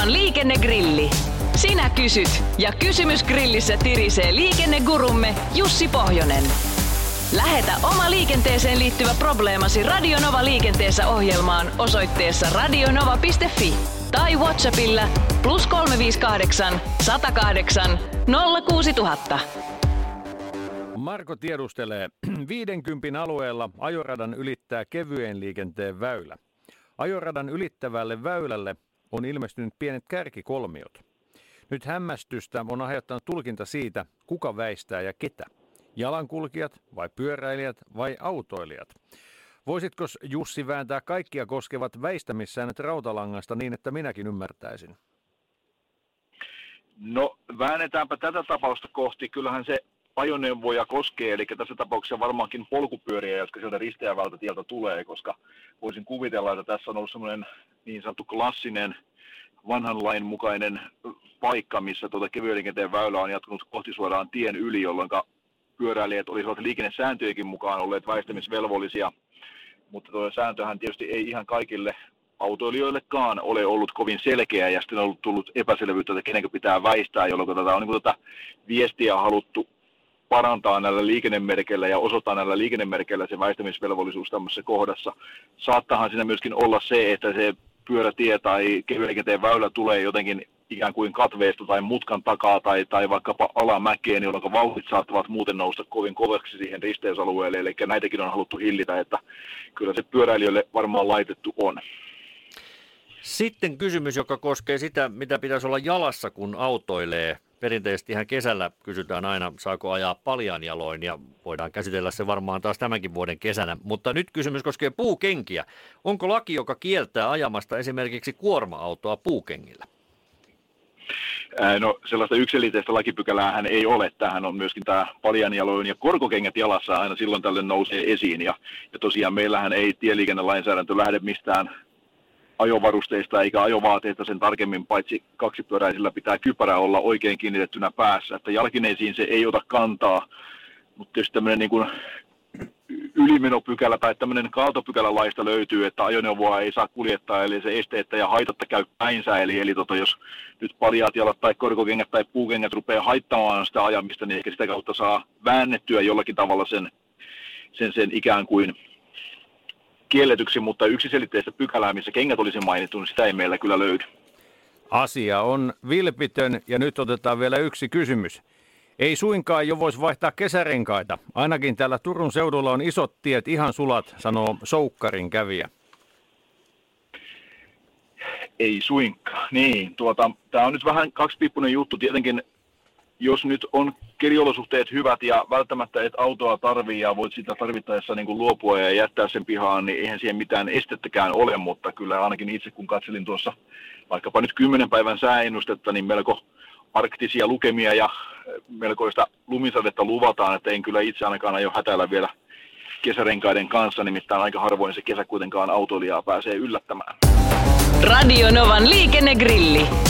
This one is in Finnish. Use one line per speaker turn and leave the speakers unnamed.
Radionovan liikennegrilli. Sinä kysyt ja kysymys grillissä tirisee liikennegurumme Jussi Pohjonen. Lähetä oma liikenteeseen liittyvä probleemasi Radionova liikenteessä ohjelmaan osoitteessa radionova.fi tai Whatsappilla plus 358 108 06000.
Marko tiedustelee, 50 alueella ajoradan ylittää kevyen liikenteen väylä. Ajoradan ylittävälle väylälle on ilmestynyt pienet kärkikolmiot. Nyt hämmästystä on aiheuttanut tulkinta siitä, kuka väistää ja ketä. Jalankulkijat vai pyöräilijät vai autoilijat? Voisitko Jussi vääntää kaikkia koskevat väistämissäännöt rautalangasta niin, että minäkin ymmärtäisin?
No väännetäänpä tätä tapausta kohti. Kyllähän se ajoneuvoja koskee, eli tässä tapauksessa varmaankin polkupyöriä, jotka sieltä risteävältä tieltä tulee, koska voisin kuvitella, että tässä on ollut semmoinen niin sanottu klassinen vanhan lain mukainen paikka, missä tuota kevyen liikenteen väylä on jatkunut kohti suoraan tien yli, jolloin pyöräilijät olisivat liikennesääntöjenkin mukaan olleet väistämisvelvollisia, mutta tuo sääntöhän tietysti ei ihan kaikille autoilijoillekaan ole ollut kovin selkeä ja sitten on ollut tullut epäselvyyttä, että kenenkö pitää väistää, jolloin tätä on niin tätä viestiä haluttu parantaa näillä liikennemerkeillä ja osoittaa näillä liikennemerkeillä se väistämisvelvollisuus tämmöisessä kohdassa. Saattahan siinä myöskin olla se, että se pyörätie tai kevyen väylä tulee jotenkin ikään kuin katveesta tai mutkan takaa tai, tai vaikkapa alamäkeen, jolloin vauhdit saattavat muuten nousta kovin kovaksi siihen risteysalueelle. Eli näitäkin on haluttu hillitä, että kyllä se pyöräilijöille varmaan laitettu on.
Sitten kysymys, joka koskee sitä, mitä pitäisi olla jalassa, kun autoilee. Perinteisesti ihan kesällä kysytään aina, saako ajaa paljan jaloin ja voidaan käsitellä se varmaan taas tämänkin vuoden kesänä. Mutta nyt kysymys koskee puukenkiä. Onko laki, joka kieltää ajamasta esimerkiksi kuorma-autoa puukengillä?
No sellaista yksiliteistä lakipykälää hän ei ole. Tähän on myöskin tämä paljanjaloin ja korkokengät jalassa aina silloin tälle nousee esiin. Ja, ja tosiaan meillähän ei tieliikennelainsäädäntö lähde mistään ajovarusteista eikä ajovaateista sen tarkemmin, paitsi kaksipyöräisillä pitää kypärä olla oikein kiinnitettynä päässä. Että jalkineisiin se ei ota kantaa, mutta tietysti tämmöinen niin kuin ylimenopykälä tai tämmöinen kaatopykälä laista löytyy, että ajoneuvoa ei saa kuljettaa, eli se esteettä ja haitatta käy päinsä. Eli, eli tota, jos nyt paljaat jalat tai korkokengät tai puukengät rupeaa haittamaan sitä ajamista, niin ehkä sitä kautta saa väännettyä jollakin tavalla sen, sen, sen ikään kuin kielletyksi, mutta yksiselitteistä pykälää, missä kengät olisi mainittu, niin sitä ei meillä kyllä löydy.
Asia on vilpitön ja nyt otetaan vielä yksi kysymys. Ei suinkaan jo voisi vaihtaa kesärenkaita. Ainakin täällä Turun seudulla on isot tiet ihan sulat, sanoo Soukkarin kävijä.
Ei suinkaan. Niin, tuota, tämä on nyt vähän kaksipiippunen juttu. Tietenkin jos nyt on keliolosuhteet hyvät ja välttämättä et autoa tarvii ja voit sitä tarvittaessa niin kuin luopua ja jättää sen pihaan, niin eihän siihen mitään estettäkään ole, mutta kyllä ainakin itse kun katselin tuossa vaikkapa nyt kymmenen päivän sääennustetta, niin melko arktisia lukemia ja melkoista lumisadetta luvataan, että en kyllä itse ainakaan aio hätäillä vielä kesärenkaiden kanssa, nimittäin aika harvoin se kesä kuitenkaan autoilijaa pääsee yllättämään.
Radio Novan liikennegrilli.